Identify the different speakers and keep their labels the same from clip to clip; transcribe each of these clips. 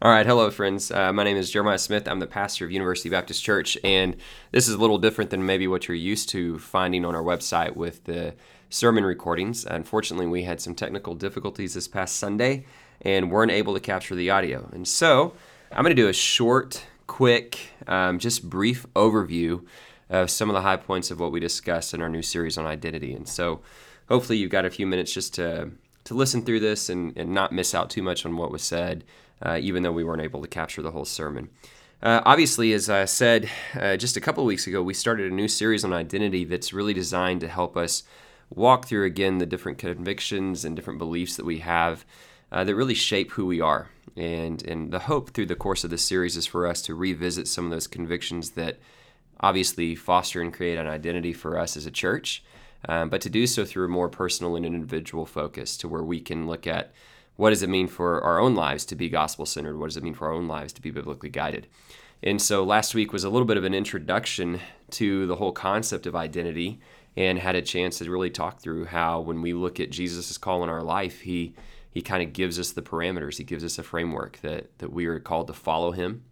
Speaker 1: All right, hello, friends. Uh, my name is Jeremiah Smith. I'm the pastor of University Baptist Church, and this is a little different than maybe what you're used to finding on our website with the sermon recordings. Unfortunately, we had some technical difficulties this past Sunday and weren't able to capture the audio. And so I'm going to do a short, quick, um, just brief overview of some of the high points of what we discussed in our new series on identity. And so hopefully you've got a few minutes just to, to listen through this and, and not miss out too much on what was said uh, even though we weren't able to capture the whole sermon. Uh, obviously, as I said uh, just a couple weeks ago, we started a new series on identity that's really designed to help us walk through again the different convictions and different beliefs that we have uh, that really shape who we are. And, and the hope through the course of this series is for us to revisit some of those convictions that obviously foster and create an identity for us as a church, um, but to do so through a more personal and individual focus to where we can look at what does it mean for our own lives to be gospel centered? What does it mean for our own lives to be biblically guided? And so last week was a little bit of an introduction to the whole concept of identity and had a chance to really talk through how when we look at Jesus' call in our life, he he kind of gives us the parameters. He gives us a framework that that we are called to follow him.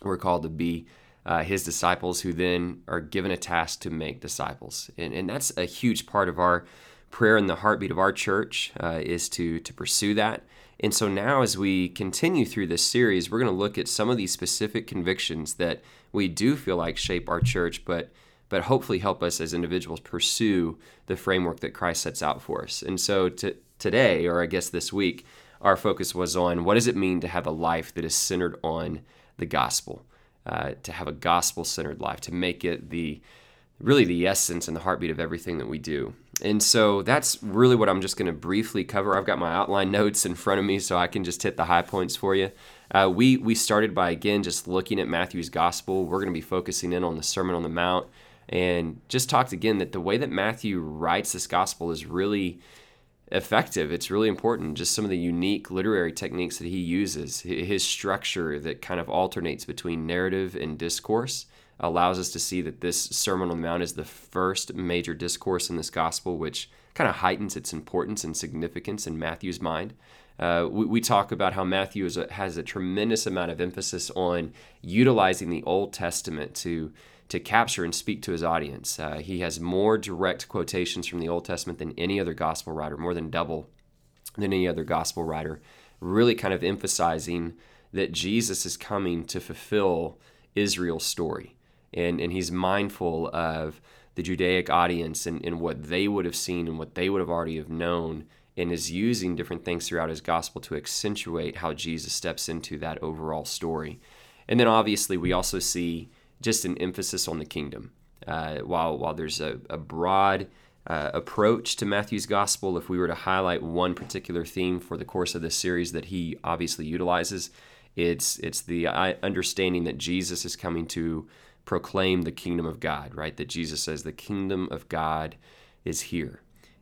Speaker 1: We're called to be uh, his disciples who then are given a task to make disciples. And, and that's a huge part of our prayer and the heartbeat of our church uh, is to to pursue that. And so now, as we continue through this series, we're going to look at some of these specific convictions that we do feel like shape our church, but but hopefully help us as individuals pursue the framework that Christ sets out for us. And so to, today, or I guess this week, our focus was on what does it mean to have a life that is centered on the gospel, uh, to have a gospel centered life, to make it the really the essence and the heartbeat of everything that we do. And so that's really what I'm just going to briefly cover. I've got my outline notes in front of me, so I can just hit the high points for you. Uh, we we started by again just looking at Matthew's gospel. We're going to be focusing in on the Sermon on the Mount, and just talked again that the way that Matthew writes this gospel is really effective. It's really important. Just some of the unique literary techniques that he uses, his structure that kind of alternates between narrative and discourse allows us to see that this Sermon on the Mount is the first major discourse in this gospel, which kind of heightens its importance and significance in Matthew's mind. Uh, we, we, talk about how Matthew a, has a tremendous amount of emphasis on utilizing the Old Testament to to capture and speak to his audience. Uh, he has more direct quotations from the Old Testament than any other gospel writer, more than double than any other gospel writer, really kind of emphasizing that Jesus is coming to fulfill Israel's story and and he's mindful of the Judaic audience and, and what they would have seen and what they would have already have known and is using different things throughout his gospel to accentuate how Jesus steps into that overall story. And then obviously we also see just an emphasis on the kingdom. Uh, while while there's a, a broad uh, approach to Matthew's gospel, if we were to highlight one particular theme for the course of this series that he obviously utilizes, it's it's the uh, understanding that Jesus is coming to proclaim the kingdom of God, right? That Jesus says the kingdom of God is here.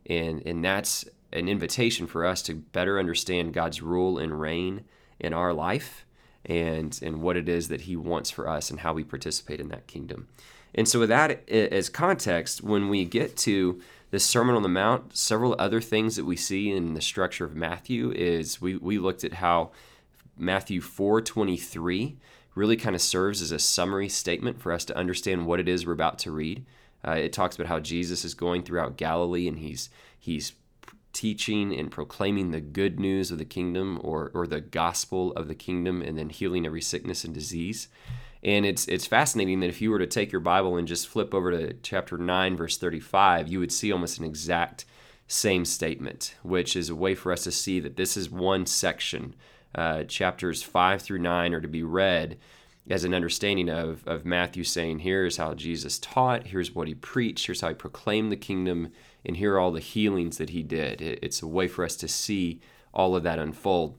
Speaker 1: And, and that's an invitation for us to better understand God's rule and reign in our life and, and what it is that He wants for us and how we participate in that kingdom. And so, with that as context, when we get to the Sermon on the Mount, several other things that we see in the structure of Matthew is we, we looked at how Matthew 423 really kind of serves as a summary statement for us to understand what it is we're about to read. Uh, it talks about how Jesus is going throughout Galilee and he's he's teaching and proclaiming the good news of the kingdom or or the gospel of the kingdom and then healing every sickness and disease. And it's it's fascinating that if you were to take your Bible and just flip over to chapter 9 verse 35, you would see almost an exact same statement, which is a way for us to see that this is one section uh, chapters 5 through 9 are to be read as an understanding of, of Matthew saying, here's how Jesus taught, here's what he preached, here's how he proclaimed the kingdom, and here are all the healings that he did. It, it's a way for us to see all of that unfold.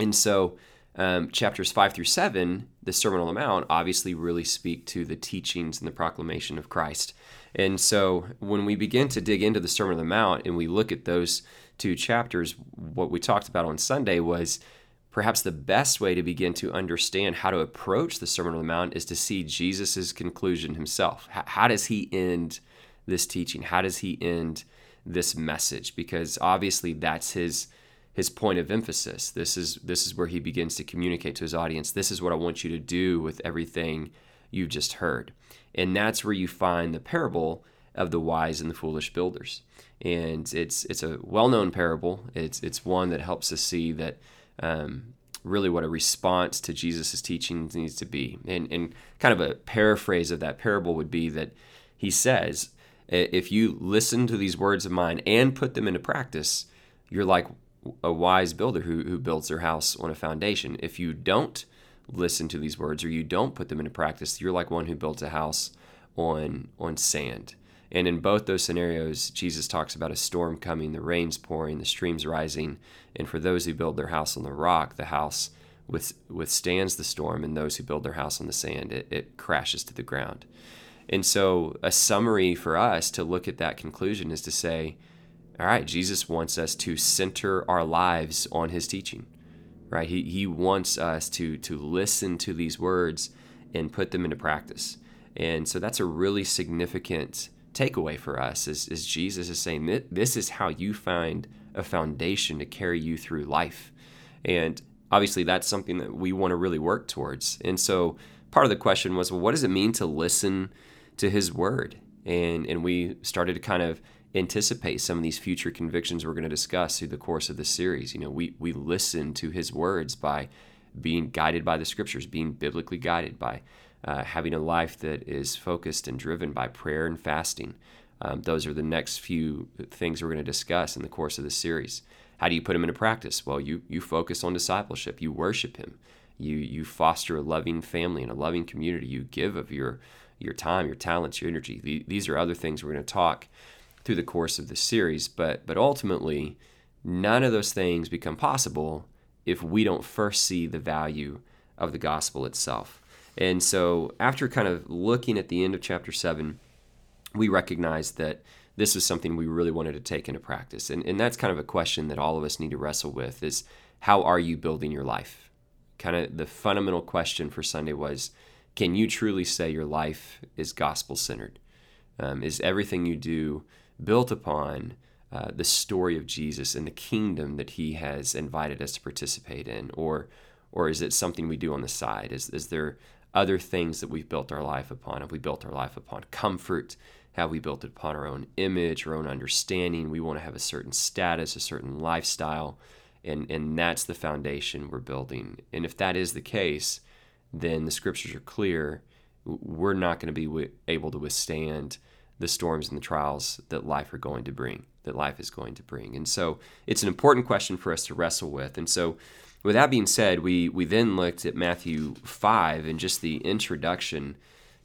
Speaker 1: And so, um, chapters 5 through 7, the Sermon on the Mount, obviously really speak to the teachings and the proclamation of Christ. And so, when we begin to dig into the Sermon on the Mount and we look at those two chapters, what we talked about on Sunday was Perhaps the best way to begin to understand how to approach the Sermon on the Mount is to see Jesus' conclusion himself. How does he end this teaching? How does he end this message? Because obviously that's his his point of emphasis. This is this is where he begins to communicate to his audience. This is what I want you to do with everything you've just heard. And that's where you find the parable of the wise and the foolish builders. And it's it's a well-known parable. It's it's one that helps us see that um, really what a response to Jesus' teachings needs to be. And, and kind of a paraphrase of that parable would be that he says, if you listen to these words of mine and put them into practice, you're like a wise builder who, who builds their house on a foundation. If you don't listen to these words or you don't put them into practice, you're like one who builds a house on on sand. And in both those scenarios, Jesus talks about a storm coming, the rains pouring, the streams rising, and for those who build their house on the rock, the house withstands the storm, and those who build their house on the sand, it, it crashes to the ground. And so, a summary for us to look at that conclusion is to say, all right, Jesus wants us to center our lives on his teaching, right? He, he wants us to, to listen to these words and put them into practice. And so that's a really significant takeaway for us is, is Jesus is saying that this is how you find a foundation to carry you through life. And obviously that's something that we want to really work towards. And so part of the question was, well, what does it mean to listen to his word? And and we started to kind of anticipate some of these future convictions we're going to discuss through the course of the series. You know, we we listen to his words by being guided by the scriptures, being biblically guided by uh, having a life that is focused and driven by prayer and fasting. Um, those are the next few things we're going to discuss in the course of the series. How do you put them into practice? Well, you you focus on discipleship. You worship Him. You you foster a loving family and a loving community. You give of your your time, your talents, your energy. These are other things we're going to talk through the course of the series, but but ultimately, none of those things become possible if we don't first see the value of the gospel itself. And so, after kind of looking at the end of chapter seven, we recognized that this was something we really wanted to take into practice. And, and that's kind of a question that all of us need to wrestle with is how are you building your life? Kind of the fundamental question for Sunday was can you truly say your life is gospel centered? Um, is everything you do built upon uh, the story of Jesus and the kingdom that He has invited us to participate in, or or is it something we do on the side? Is is there other things that we've built our life upon? Have we built our life upon comfort? Have we built it upon our own image, our own understanding? We want to have a certain status, a certain lifestyle, and and that's the foundation we're building. And if that is the case, then the scriptures are clear. We're not going to be able to withstand the storms and the trials that life are going to bring, that life is going to bring. And so it's an important question for us to wrestle with. And so, with that being said, we, we then looked at Matthew 5 and just the introduction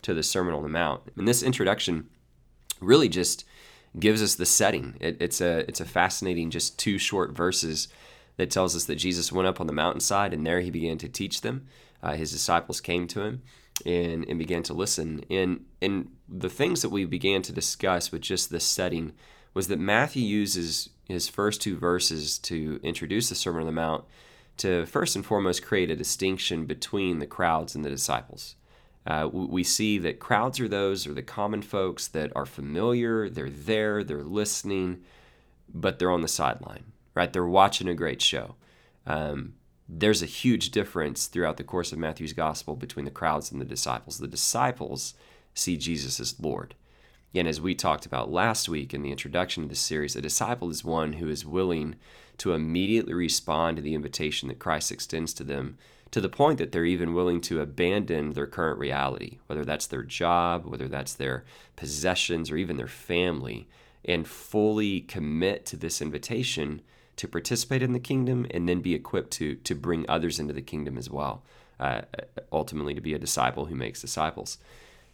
Speaker 1: to the Sermon on the Mount. And this introduction really just gives us the setting. It, it's a it's a fascinating just two short verses that tells us that Jesus went up on the mountainside and there he began to teach them. Uh, his disciples came to him and, and began to listen. And, and the things that we began to discuss with just this setting was that Matthew uses his first two verses to introduce the Sermon on the Mount to first and foremost create a distinction between the crowds and the disciples. Uh, we see that crowds are those are the common folks that are familiar, they're there, they're listening, but they're on the sideline, right? They're watching a great show. Um, there's a huge difference throughout the course of Matthew's gospel between the crowds and the disciples. The disciples see Jesus as Lord. And as we talked about last week in the introduction to this series, a disciple is one who is willing to immediately respond to the invitation that Christ extends to them to the point that they're even willing to abandon their current reality, whether that's their job, whether that's their possessions, or even their family, and fully commit to this invitation to participate in the kingdom and then be equipped to to bring others into the kingdom as well. Uh, ultimately, to be a disciple who makes disciples.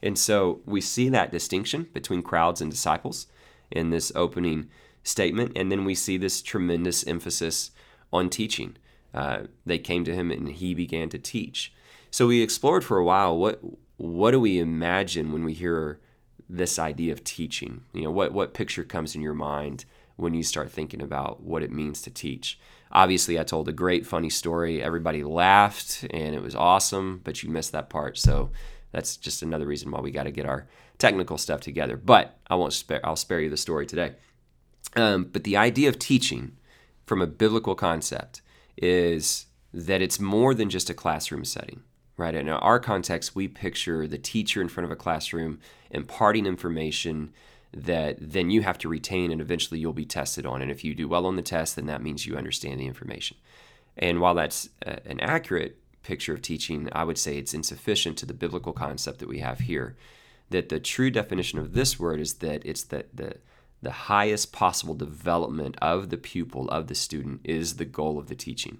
Speaker 1: And so we see that distinction between crowds and disciples in this opening statement, and then we see this tremendous emphasis on teaching. Uh, they came to him and he began to teach. So we explored for a while what what do we imagine when we hear this idea of teaching? You know, what what picture comes in your mind when you start thinking about what it means to teach. Obviously, I told a great funny story. Everybody laughed and it was awesome, but you missed that part. So that's just another reason why we got to get our technical stuff together. But I won't spare. I'll spare you the story today. Um, but the idea of teaching from a biblical concept is that it's more than just a classroom setting, right? In our context, we picture the teacher in front of a classroom imparting information that then you have to retain and eventually you'll be tested on. And if you do well on the test, then that means you understand the information. And while that's an accurate picture of teaching, I would say it's insufficient to the biblical concept that we have here. That the true definition of this word is that it's the, the, the highest possible development of the pupil, of the student, is the goal of the teaching.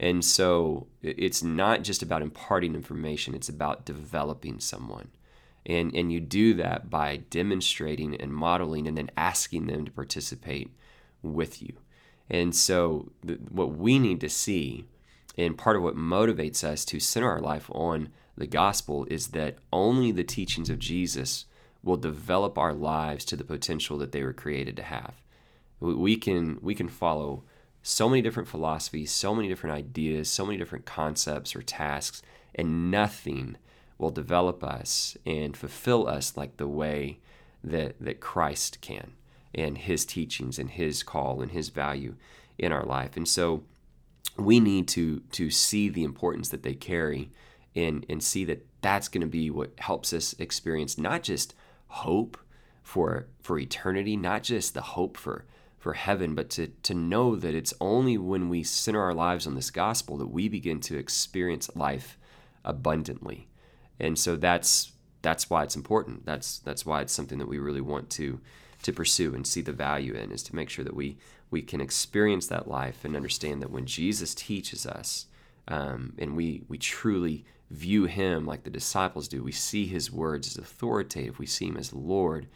Speaker 1: And so it's not just about imparting information, it's about developing someone. And, and you do that by demonstrating and modeling and then asking them to participate with you. And so, the, what we need to see, and part of what motivates us to center our life on the gospel, is that only the teachings of Jesus will develop our lives to the potential that they were created to have. We can, we can follow so many different philosophies, so many different ideas, so many different concepts or tasks, and nothing will develop us and fulfill us like the way that, that Christ can and his teachings and his call and his value in our life. And so we need to to see the importance that they carry and and see that that's going to be what helps us experience not just hope for for eternity, not just the hope for for heaven, but to, to know that it's only when we center our lives on this gospel that we begin to experience life abundantly. And so that's that's why it's important. That's that's why it's something that we really want to to pursue and see the value in is to make sure that we we can experience that life and understand that when Jesus teaches us um, and we we truly view him like the disciples do, we see his words as authoritative, we see him as Lord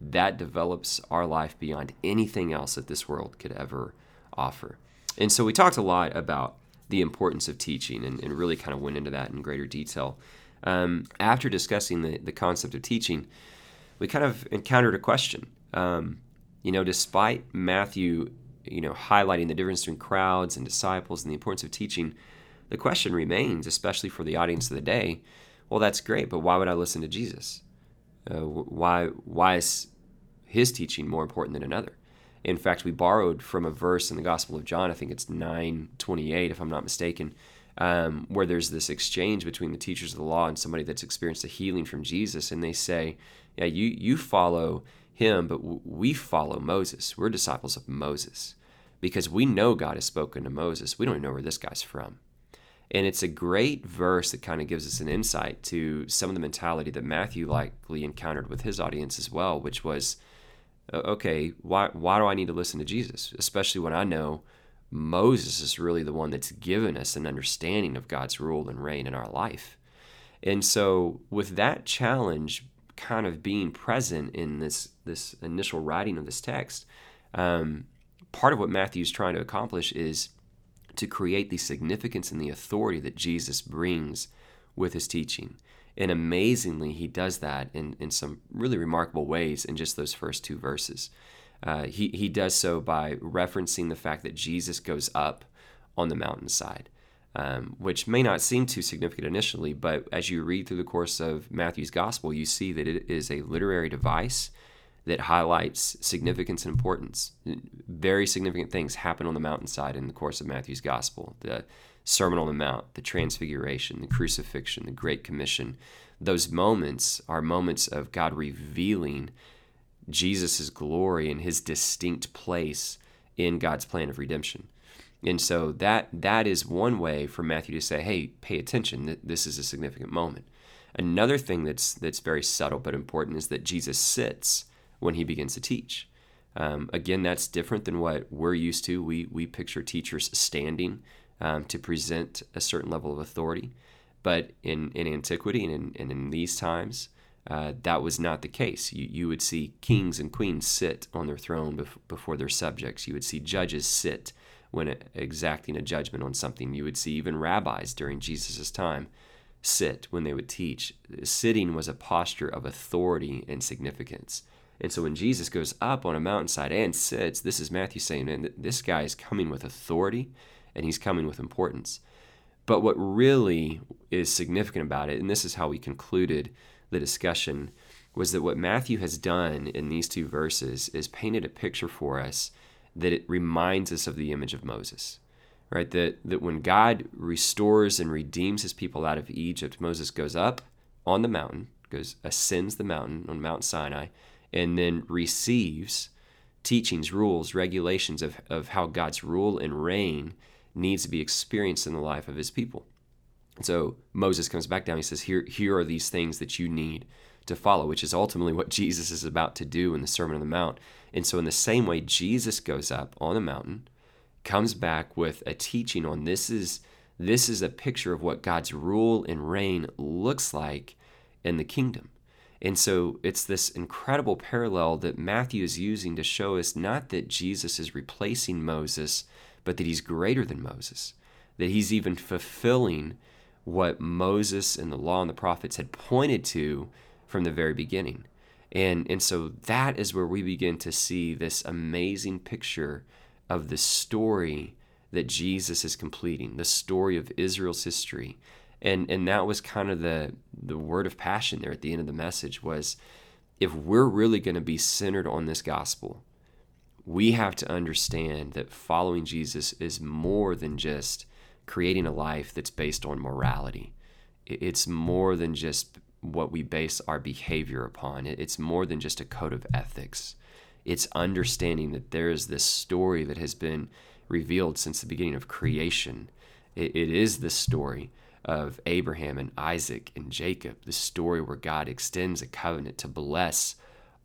Speaker 1: that develops our life beyond anything else that this world could ever offer. And so we talked a lot about the importance of teaching and, and really kind of went into that in greater detail. Um, after discussing the, the concept of teaching, we kind of encountered a question. Um, you know, despite Matthew, you know, highlighting the difference between crowds and disciples and the importance of teaching, the question remains, especially for the audience of the day, well, that's great, but why would I listen to Jesus? Uh, why why is his teaching more important than another? In fact, we borrowed from a verse in the Gospel of John. I think it's nine twenty eight, if I'm not mistaken, um, where there's this exchange between the teachers of the law and somebody that's experienced a healing from Jesus, and they say, "Yeah, you you follow him, but we follow Moses. We're disciples of Moses." Because we know God has spoken to Moses. We don't know where this guy's from. And it's a great verse that kind of gives us an insight to some of the mentality that Matthew likely encountered with his audience as well, which was, okay, why, why do I need to listen to Jesus? Especially when I know Moses is really the one that's given us an understanding of God's rule and reign in our life. And so, with that challenge kind of being present in this, this initial writing of this text, um, part of what Matthew's trying to accomplish is to create the significance and the authority that Jesus brings with his teaching. And amazingly, he does that in, in some really remarkable ways in just those first two verses. Uh, he, he does so by referencing the fact that Jesus goes up on the mountainside, um, which may not seem too significant initially, but as you read through the course of Matthew's gospel, you see that it is a literary device that highlights significance and importance. Very significant things happen on the mountainside in the course of Matthew's gospel. The Sermon on the Mount, the Transfiguration, the Crucifixion, the Great Commission. Those moments are moments of God revealing Jesus' glory and his distinct place in God's plan of redemption. And so that that is one way for Matthew to say, "Hey, pay attention. This is a significant moment." Another thing that's that's very subtle but important is that Jesus sits when he begins to teach. Um, again, that's different than what we're used to. We we picture teachers standing um, to present a certain level of authority, but in in antiquity and in, and in these times, uh, that was not the case. You you would see kings and queens sit on their throne bef- before their subjects. You would see judges sit when exacting a judgment on something. You would see even rabbis during Jesus' time sit when they would teach. Sitting was a posture of authority and significance. And so when Jesus goes up on a mountainside and sits, this is Matthew saying, and this guy is coming with authority and he's coming with importance. But what really is significant about it, and this is how we concluded the discussion, was that what Matthew has done in these two verses is painted a picture for us that it reminds us of the image of Moses. Right? That that when God restores and redeems his people out of Egypt, Moses goes up on the mountain, goes ascends the mountain on Mount Sinai, and then receives teachings, rules, regulations of, of how God's rule and reign needs to be experienced in the life of his people. And so Moses comes back down. He says, Here, here are these things that you need to follow, which is ultimately what Jesus is about to do in the Sermon on the Mount. And so, in the same way, Jesus goes up on the mountain, comes back with a teaching on this is this is a picture of what God's rule and reign looks like in the kingdom. And so it's this incredible parallel that Matthew is using to show us not that Jesus is replacing Moses, but that he's greater than Moses, that he's even fulfilling what Moses and the law and the prophets had pointed to from the very beginning. And, and so that is where we begin to see this amazing picture of the story that Jesus is completing, the story of Israel's history. And, and that was kind of the, the word of passion there at the end of the message was if we're really going to be centered on this gospel, we have to understand that following Jesus is more than just creating a life that's based on morality. It's more than just what we base our behavior upon, it's more than just a code of ethics. It's understanding that there is this story that has been revealed since the beginning of creation. it is the story of Abraham and Isaac and Jacob, the story where God extends a covenant to bless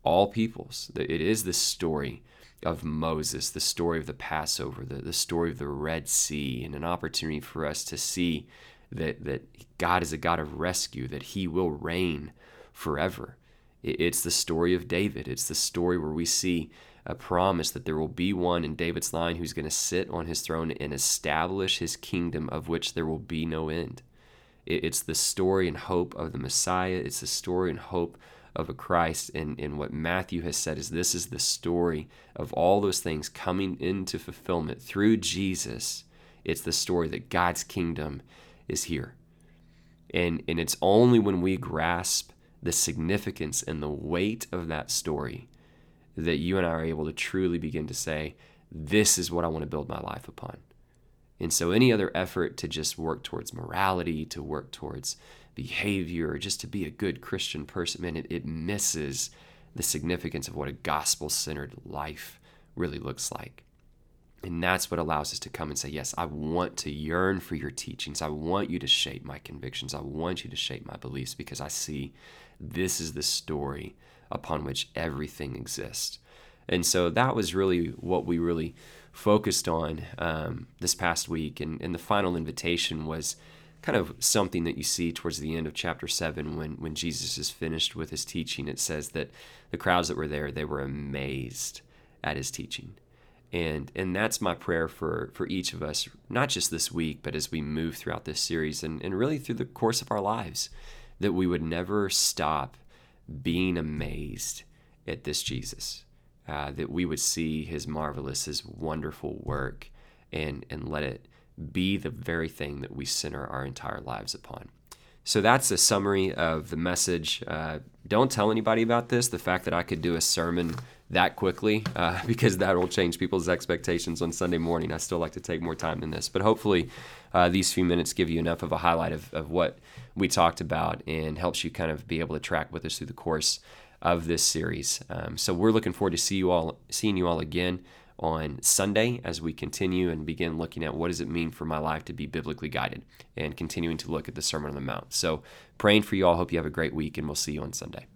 Speaker 1: all peoples. It is the story of Moses, the story of the Passover, the, the story of the Red Sea, and an opportunity for us to see that, that God is a God of rescue, that He will reign forever. It's the story of David. It's the story where we see a promise that there will be one in David's line who's going to sit on his throne and establish his kingdom of which there will be no end. It's the story and hope of the Messiah. It's the story and hope of a Christ. And, and what Matthew has said is this is the story of all those things coming into fulfillment through Jesus. It's the story that God's kingdom is here. And, and it's only when we grasp the significance and the weight of that story that you and I are able to truly begin to say, This is what I want to build my life upon. And so, any other effort to just work towards morality, to work towards behavior, or just to be a good Christian person, man, it, it misses the significance of what a gospel centered life really looks like. And that's what allows us to come and say, Yes, I want to yearn for your teachings. I want you to shape my convictions. I want you to shape my beliefs because I see this is the story upon which everything exists. And so that was really what we really focused on um, this past week. And, and the final invitation was kind of something that you see towards the end of chapter 7 when, when Jesus is finished with his teaching. It says that the crowds that were there, they were amazed at his teaching. And, and that's my prayer for, for each of us, not just this week, but as we move throughout this series and, and really through the course of our lives, that we would never stop being amazed at this Jesus uh, that we would see his marvelous, his wonderful work, and, and let it be the very thing that we center our entire lives upon. So that's a summary of the message. Uh, don't tell anybody about this, the fact that I could do a sermon that quickly, uh, because that will change people's expectations on Sunday morning. I still like to take more time than this, but hopefully uh, these few minutes give you enough of a highlight of, of what we talked about and helps you kind of be able to track with us through the course of this series. Um, so we're looking forward to see you all, seeing you all again on Sunday as we continue and begin looking at what does it mean for my life to be biblically guided and continuing to look at the Sermon on the Mount. So praying for you all. Hope you have a great week, and we'll see you on Sunday.